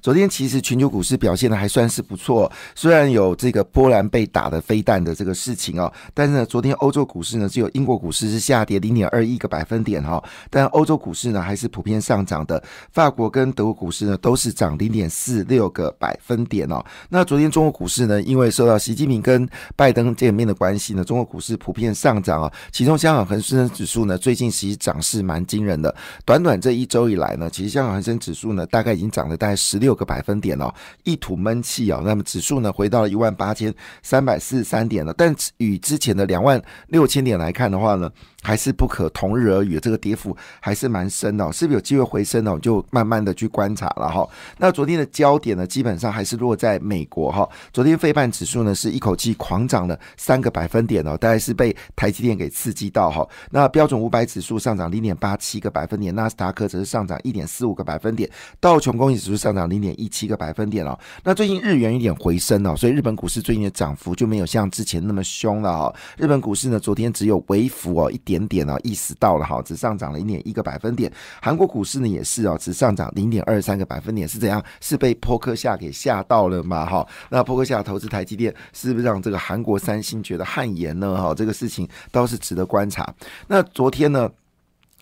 昨天其实全球股市表现的还算是不错，虽然有这个波兰被打的飞弹的这个事情哦，但是呢，昨天欧洲股市呢只有英国股市是下跌零点二一个百分点哈，但欧洲股市呢还是普遍上涨的，法国跟德国股市呢都是涨零点四六个百分点哦。那昨天中国股市呢，因为受到习近平跟拜登见面的关系呢，中国股市普遍上涨啊，其中香港恒生指数呢最近其实涨势蛮惊人的，短短这一周以来呢，其实香港恒生指数呢大概已经涨了大概十六。六个百分点哦，一吐闷气哦，那么指数呢回到了一万八千三百四十三点了，但与之前的两万六千点来看的话呢。还是不可同日而语，这个跌幅还是蛮深的，是不是有机会回升呢？就慢慢的去观察了哈。那昨天的焦点呢，基本上还是落在美国哈。昨天费半指数呢是一口气狂涨了三个百分点哦，大概是被台积电给刺激到哈。那标准五百指数上涨零点八七个百分点，纳斯达克则是上涨一点四五个百分点，道琼工业指数上涨零点一七个百分点哦。那最近日元有点回升哦，所以日本股市最近的涨幅就没有像之前那么凶了哈。日本股市呢，昨天只有微幅哦一点。点哦，意识到了哈，只上涨了一点一个百分点。韩国股市呢也是哦，只上涨零点二三个百分点，是怎样？是被波克夏给吓到了吗？哈，那波克夏投资台积电，是不是让这个韩国三星觉得汗颜呢？哈，这个事情倒是值得观察。那昨天呢？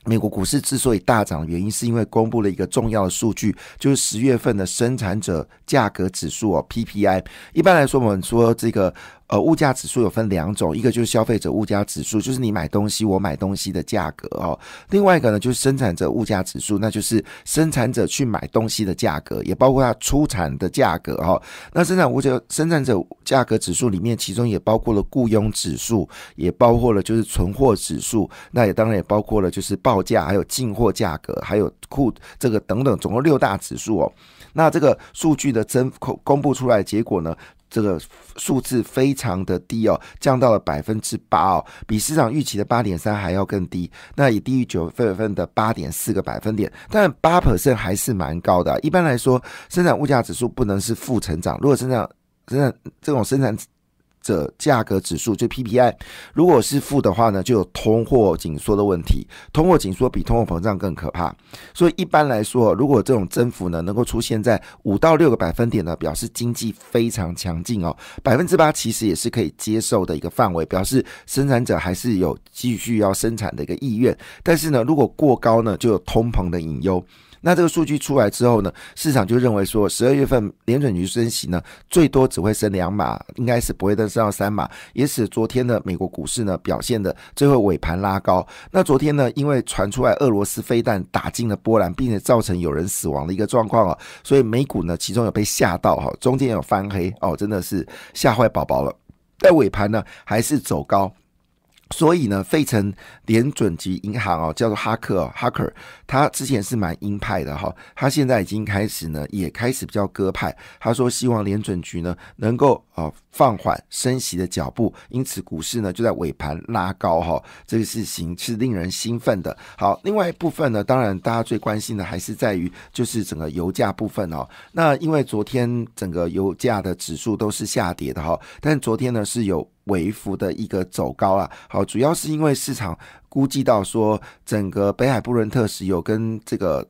美国股市之所以大涨原因，是因为公布了一个重要的数据，就是十月份的生产者价格指数哦 （PPI）。一般来说，我们说这个呃物价指数有分两种，一个就是消费者物价指数，就是你买东西我买东西的价格哦；另外一个呢就是生产者物价指数，那就是生产者去买东西的价格，也包括它出产的价格哈。那生产物价生产者价格指数里面，其中也包括了雇佣指数，也包括了就是存货指数，那也当然也包括了就是报。价还有进货价格，还有库这个等等，总共六大指数哦。那这个数据的增公公布出来结果呢，这个数字非常的低哦，降到了百分之八哦，比市场预期的八点三还要更低。那也低于九月份的八点四个百分点，但八 percent 还是蛮高的。一般来说，生产物价指数不能是负成长，如果生产生产这种生产。者价格指数就 PPI，如果是负的话呢，就有通货紧缩的问题。通货紧缩比通货膨胀更可怕。所以一般来说，如果这种增幅呢能够出现在五到六个百分点呢，表示经济非常强劲哦。百分之八其实也是可以接受的一个范围，表示生产者还是有继续要生产的一个意愿。但是呢，如果过高呢，就有通膨的隐忧。那这个数据出来之后呢，市场就认为说，十二月份联准局升息呢，最多只会升两码，应该是不会再升到三码，也使昨天的美国股市呢表现的最后尾盘拉高。那昨天呢，因为传出来俄罗斯飞弹打进了波兰，并且造成有人死亡的一个状况啊，所以美股呢其中有被吓到哈，中间有翻黑哦，真的是吓坏宝宝了。在尾盘呢，还是走高。所以呢，费城联准局银行哦，叫做哈克哦，哈克，他之前是蛮鹰派的哈，他现在已经开始呢，也开始比较鸽派。他说希望联准局呢能够啊放缓升息的脚步，因此股市呢就在尾盘拉高哈，这个事情是令人兴奋的。好，另外一部分呢，当然大家最关心的还是在于就是整个油价部分哦。那因为昨天整个油价的指数都是下跌的哈，但昨天呢是有。微幅的一个走高啊，好，主要是因为市场估计到说，整个北海布伦特石油跟这个。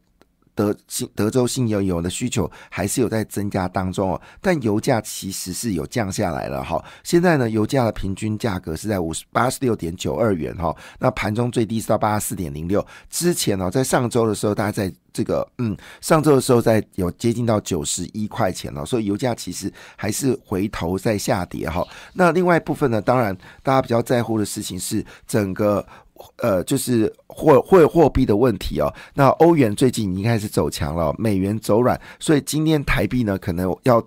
德新德州新油油的需求还是有在增加当中哦，但油价其实是有降下来了哈。现在呢，油价的平均价格是在五十八十六点九二元哈，那盘中最低是到八十四点零六。之前呢，在上周的时候，大家在这个嗯，上周的时候在有接近到九十一块钱了，所以油价其实还是回头在下跌哈。那另外一部分呢，当然大家比较在乎的事情是整个。呃，就是货汇货币的问题哦。那欧元最近已经开始走强了，美元走软，所以今天台币呢可能要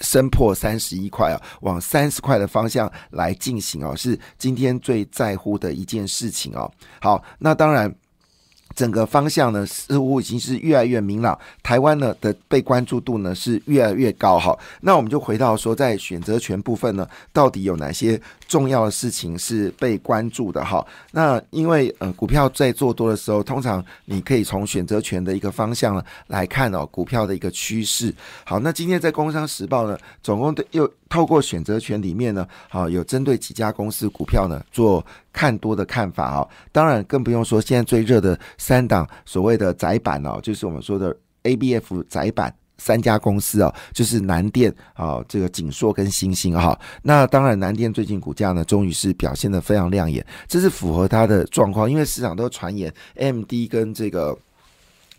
升破三十一块啊，往三十块的方向来进行哦，是今天最在乎的一件事情哦。好，那当然。整个方向呢，似乎已经是越来越明朗。台湾呢的被关注度呢是越来越高哈。那我们就回到说，在选择权部分呢，到底有哪些重要的事情是被关注的哈？那因为呃，股票在做多的时候，通常你可以从选择权的一个方向呢来看哦，股票的一个趋势。好，那今天在《工商时报》呢，总共对又透过选择权里面呢，好有针对几家公司股票呢做看多的看法啊。当然更不用说现在最热的。三档所谓的窄板哦，就是我们说的 A B F 窄板三家公司啊，就是南电啊，这个锦硕跟星星哈。那当然，南电最近股价呢，终于是表现的非常亮眼，这是符合它的状况，因为市场都传言 M D 跟这个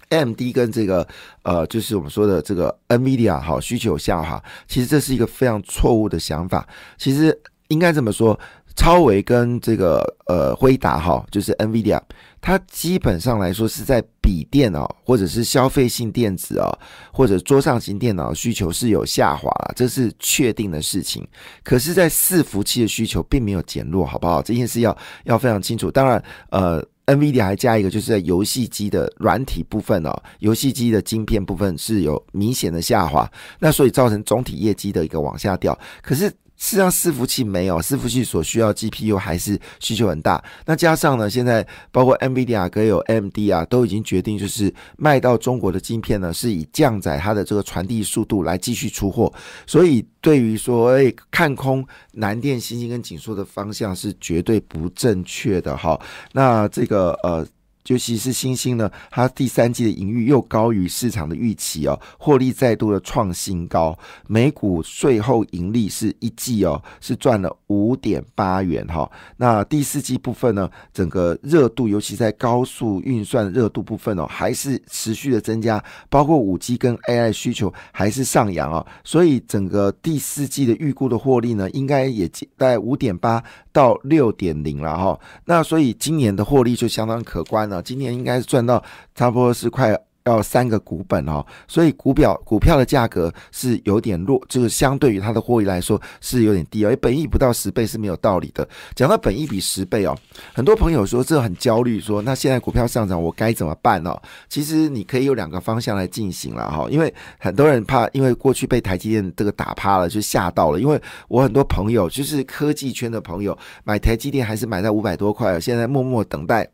M D 跟这个呃，就是我们说的这个 Nvidia 哈需求下哈，其实这是一个非常错误的想法。其实应该这么说，超维跟这个呃辉达哈，就是 Nvidia。它基本上来说是在笔电哦，或者是消费性电子哦，或者桌上型电脑需求是有下滑了，这是确定的事情。可是，在伺服器的需求并没有减弱，好不好？这件事要要非常清楚。当然，呃，NVIDIA 还加一个，就是在游戏机的软体部分哦，游戏机的晶片部分是有明显的下滑，那所以造成总体业绩的一个往下掉。可是。事实上，伺服器没有，伺服器所需要 GPU 还是需求很大。那加上呢，现在包括 NVIDIA 跟有 AMD 啊，都已经决定就是卖到中国的晶片呢，是以降载它的这个传递速度来继续出货。所以，对于说诶看空南电、新兴跟锦硕的方向是绝对不正确的哈。那这个呃。尤其是星星呢，它第三季的盈余又高于市场的预期哦，获利再度的创新高，每股税后盈利是一季哦，是赚了五点八元哈。那第四季部分呢，整个热度，尤其在高速运算热度部分哦，还是持续的增加，包括五 G 跟 AI 需求还是上扬啊，所以整个第四季的预估的获利呢，应该也在五点八到六点零了哈。那所以今年的获利就相当可观了。今年应该是赚到差不多是快要三个股本哦，所以股表股票的价格是有点弱，就是相对于它的获利来说是有点低哦。本益不到十倍是没有道理的。讲到本益比十倍哦，很多朋友说这很焦虑，说那现在股票上涨我该怎么办哦？其实你可以有两个方向来进行了哈，因为很多人怕，因为过去被台积电这个打趴了，就吓到了。因为我很多朋友就是科技圈的朋友，买台积电还是买在五百多块，现在默默等待。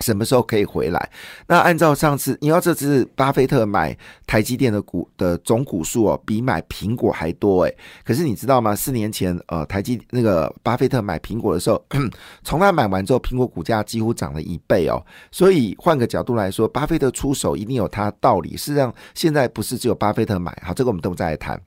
什么时候可以回来？那按照上次，你要这次巴菲特买台积电的股的总股数哦，比买苹果还多诶。可是你知道吗？四年前，呃，台积那个巴菲特买苹果的时候，从他买完之后，苹果股价几乎涨了一倍哦。所以换个角度来说，巴菲特出手一定有他道理。事实上，现在不是只有巴菲特买，好，这个我们等会再来谈。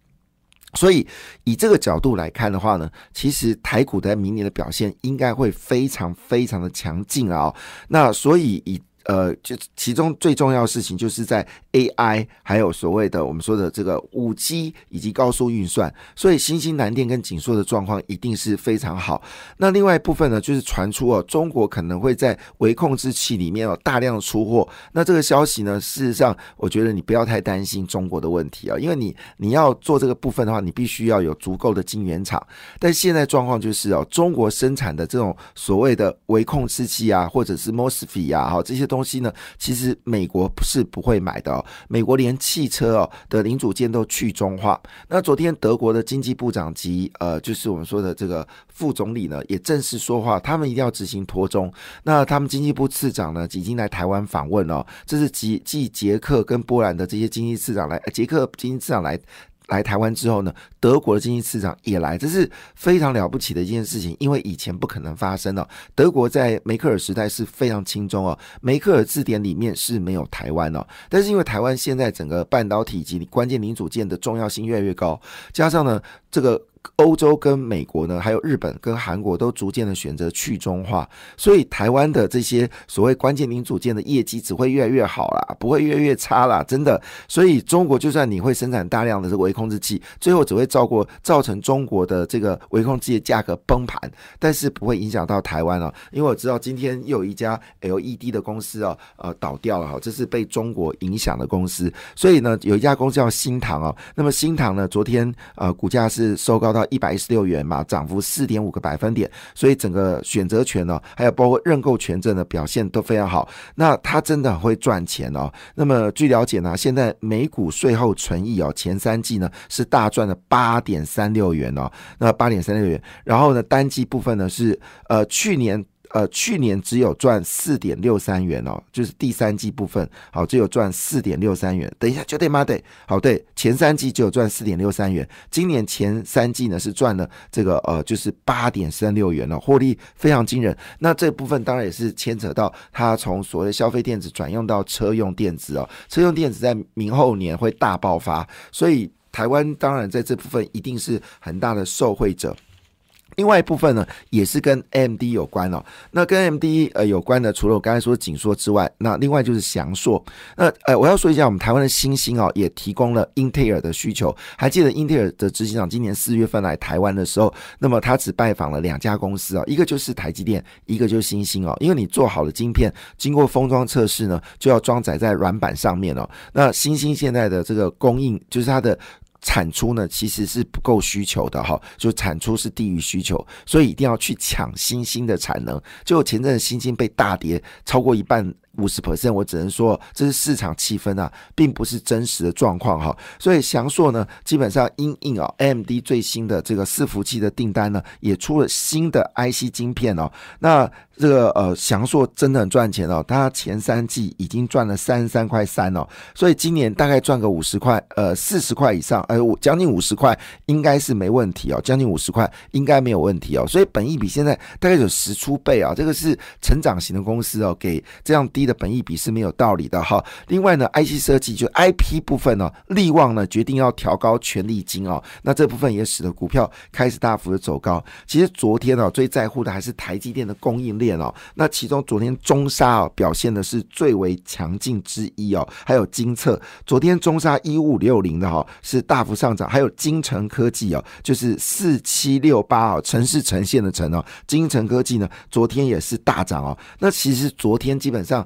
所以，以这个角度来看的话呢，其实台股在明年的表现应该会非常非常的强劲啊。那所以以。呃，就其中最重要的事情，就是在 AI 还有所谓的我们说的这个五 G 以及高速运算，所以新兴南电跟锦硕的状况一定是非常好。那另外一部分呢，就是传出哦，中国可能会在微控制器里面哦大量出货。那这个消息呢，事实上我觉得你不要太担心中国的问题啊，因为你你要做这个部分的话，你必须要有足够的晶圆厂。但现在状况就是哦，中国生产的这种所谓的微控制器啊，或者是 MOSFET 啊，哈这些。东西东西呢，其实美国不是不会买的。美国连汽车哦的零组件都去中化。那昨天德国的经济部长及呃，就是我们说的这个副总理呢，也正式说话，他们一定要执行脱中。那他们经济部次长呢，已经来台湾访问了。这是继继捷克跟波兰的这些经济次长来，捷克经济次长来。来台湾之后呢，德国的经济市长也来，这是非常了不起的一件事情，因为以前不可能发生的。德国在梅克尔时代是非常轻松哦，梅克尔字典里面是没有台湾哦，但是因为台湾现在整个半导体及关键零组件的重要性越来越高，加上呢这个。欧洲跟美国呢，还有日本跟韩国都逐渐的选择去中化，所以台湾的这些所谓关键零组件的业绩只会越来越好啦，不会越来越差啦，真的。所以中国就算你会生产大量的这个微控制器，最后只会造过造成中国的这个微控制器的价格崩盘，但是不会影响到台湾了，因为我知道今天又有一家 LED 的公司啊，呃，倒掉了哈，这是被中国影响的公司，所以呢，有一家公司叫新唐哦，那么新唐呢，昨天呃股价是收高。到一百一十六元嘛，涨幅四点五个百分点，所以整个选择权呢，还有包括认购权证的表现都非常好。那它真的很会赚钱哦。那么据了解呢，现在每股税后存益哦，前三季呢是大赚了八点三六元哦，那八点三六元，然后呢单季部分呢是呃去年。呃，去年只有赚四点六三元哦，就是第三季部分，好，只有赚四点六三元。等一下，就对吗？对，好，对，前三季只有赚四点六三元，今年前三季呢是赚了这个呃，就是八点三六元了，获利非常惊人。那这部分当然也是牵扯到它从所谓消费电子转用到车用电子哦，车用电子在明后年会大爆发，所以台湾当然在这部分一定是很大的受惠者。另外一部分呢，也是跟 AMD 有关哦。那跟 AMD 呃有关的，除了我刚才说紧缩之外，那另外就是翔硕。那呃，我要说一下，我们台湾的新兴哦，也提供了英特尔的需求。还记得英特尔的执行长今年四月份来台湾的时候，那么他只拜访了两家公司哦，一个就是台积电，一个就是新星哦。因为你做好了晶片，经过封装测试呢，就要装载在软板上面哦。那新星现在的这个供应，就是它的。产出呢其实是不够需求的哈，就产出是低于需求，所以一定要去抢新兴的产能。就前阵子新兴被大跌超过一半五十 percent，我只能说这是市场气氛啊，并不是真实的状况哈。所以翔硕呢，基本上因应啊，AMD 最新的这个伺服器的订单呢，也出了新的 IC 晶片哦。那这个呃，翔硕真的很赚钱哦，它前三季已经赚了三十三块三哦，所以今年大概赚个五十块，呃，四十块以上，呃，将近五十块应该是没问题哦，将近五十块应该没有问题哦，所以本益比现在大概有十出倍啊，这个是成长型的公司哦，给这样低的本益比是没有道理的哈。另外呢，IC 设计就 IP 部分呢，利旺呢决定要调高权利金哦，那这部分也使得股票开始大幅的走高。其实昨天呢，最在乎的还是台积电的供应链。哦，那其中昨天中沙哦表现的是最为强劲之一哦，还有金策，昨天中沙一五六零的哈是大幅上涨，还有金城科技哦，就是四七六八哦，城市呈现的城哦，金城科技呢昨天也是大涨哦，那其实昨天基本上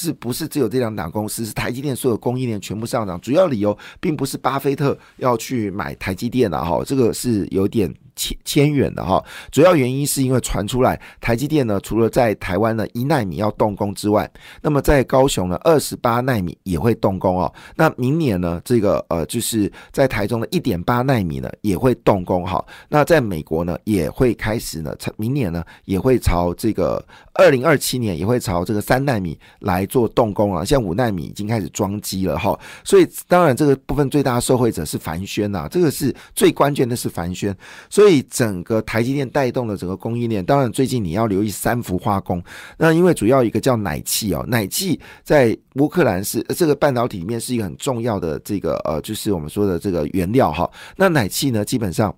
是不是只有这两档公司是台积电所有供应链全部上涨，主要理由并不是巴菲特要去买台积电了哈，这个是有点。千千远的哈，主要原因是因为传出来台积电呢，除了在台湾呢一纳米要动工之外，那么在高雄呢二十八纳米也会动工哦。那明年呢，这个呃就是在台中的一点八纳米呢也会动工哈。那在美国呢也会开始呢，明年呢也会朝这个二零二七年也会朝这个三纳米来做动工啊。像五纳米已经开始装机了哈。所以当然这个部分最大的受惠者是凡轩呐，这个是最关键的是凡轩，所以。整个台积电带动了整个供应链，当然最近你要留意三氟化工。那因为主要一个叫奶气哦，奶气在乌克兰是这个半导体里面是一个很重要的这个呃，就是我们说的这个原料哈。那奶气呢，基本上。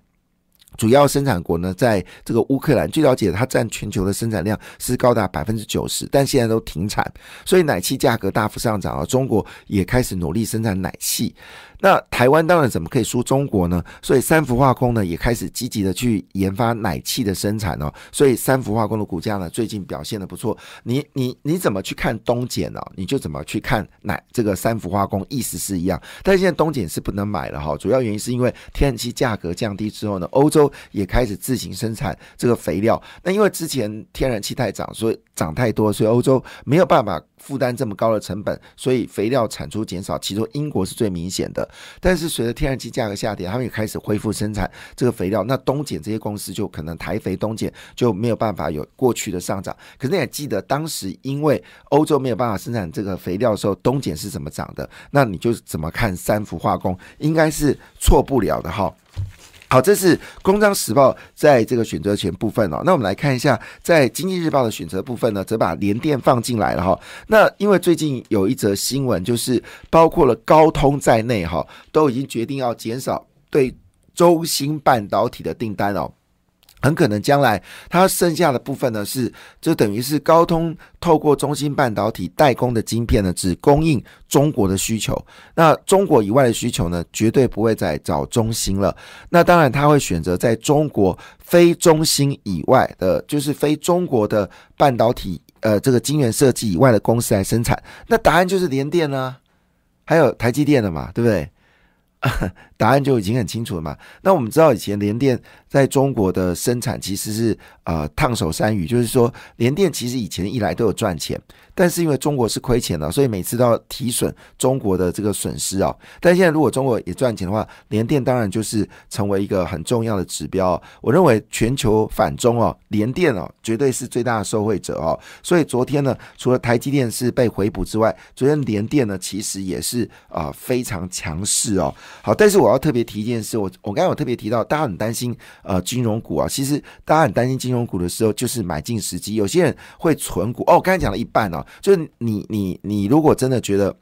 主要生产国呢，在这个乌克兰，据了解，它占全球的生产量是高达百分之九十，但现在都停产，所以奶气价格大幅上涨啊。中国也开始努力生产奶气，那台湾当然怎么可以输中国呢？所以三氟化工呢也开始积极的去研发奶气的生产哦。所以三氟化工的股价呢最近表现的不错。你你你怎么去看东碱呢？你就怎么去看奶这个三氟化工，意思是一样。但现在东碱是不能买了哈，主要原因是因为天然气价格降低之后呢，欧洲。也开始自行生产这个肥料。那因为之前天然气太涨，所以涨太多，所以欧洲没有办法负担这么高的成本，所以肥料产出减少。其中英国是最明显的。但是随着天然气价格下跌，他们也开始恢复生产这个肥料。那东碱这些公司就可能台肥、东碱就没有办法有过去的上涨。可是你也记得，当时因为欧洲没有办法生产这个肥料的时候，东碱是怎么涨的？那你就怎么看三氟化工？应该是错不了的哈。好，这是《工商时报》在这个选择权部分哦。那我们来看一下，在《经济日报》的选择部分呢，则把联电放进来了哈。那因为最近有一则新闻，就是包括了高通在内哈，都已经决定要减少对中芯半导体的订单哦。很可能将来它剩下的部分呢，是就等于是高通透过中芯半导体代工的晶片呢，只供应中国的需求。那中国以外的需求呢，绝对不会再找中芯了。那当然，他会选择在中国非中芯以外的，就是非中国的半导体呃这个晶圆设计以外的公司来生产。那答案就是联电呢，还有台积电的嘛，对不对？答案就已经很清楚了嘛。那我们知道以前联电在中国的生产其实是呃烫手山芋，就是说联电其实以前一来都有赚钱，但是因为中国是亏钱的，所以每次都要提损中国的这个损失啊。但现在如果中国也赚钱的话，联电当然就是成为一个很重要的指标。我认为全球反中哦，联电哦绝对是最大的受惠者哦。所以昨天呢，除了台积电是被回补之外，昨天联电呢其实也是啊非常强势哦。好，但是我要特别提一件事，我我刚才有特别提到，大家很担心呃金融股啊，其实大家很担心金融股的时候，就是买进时机。有些人会存股哦，我刚才讲了一半哦，就是你你你如果真的觉得。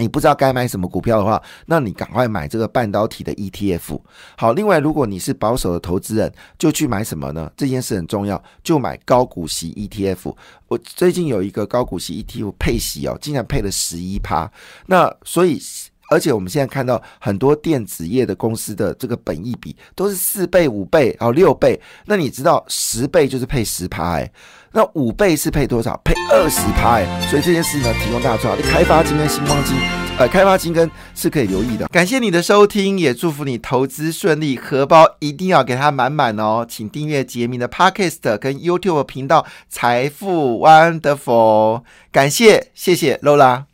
你不知道该买什么股票的话，那你赶快买这个半导体的 ETF。好，另外如果你是保守的投资人，就去买什么呢？这件事很重要，就买高股息 ETF。我最近有一个高股息 ETF 配息哦，竟然配了十一趴。那所以，而且我们现在看到很多电子业的公司的这个本益比都是四倍、五倍、哦六倍。那你知道十倍就是配十趴哎。那五倍是配多少？配二十派，所以这件事呢，提供大家做好。你开发金跟星光金，呃，开发金跟是可以留意的。感谢你的收听，也祝福你投资顺利，荷包一定要给它满满哦。请订阅杰明的 Podcast 跟 YouTube 频道财富 Wonderful。感谢，谢谢 Lola。